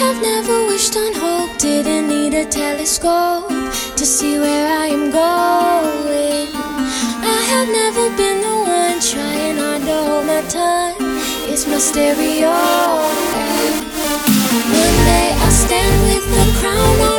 have never wished on hope. Didn't need a telescope to see where I am going. I have never been the one trying hard to hold my tongue. It's my stereo. One day I'll stand with the crown on.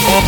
Yeah.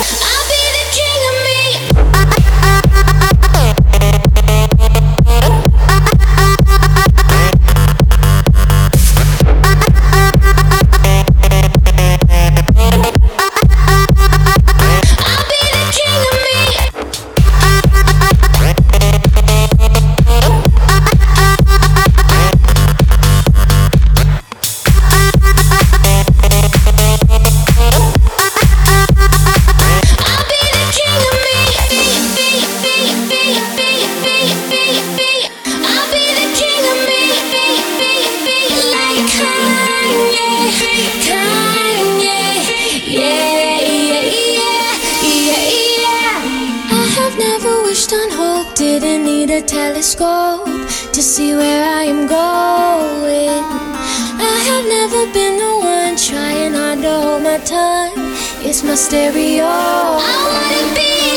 didn't need a telescope to see where I am going. I have never been the one trying hard to hold my tongue. It's my stereo. I wanna be.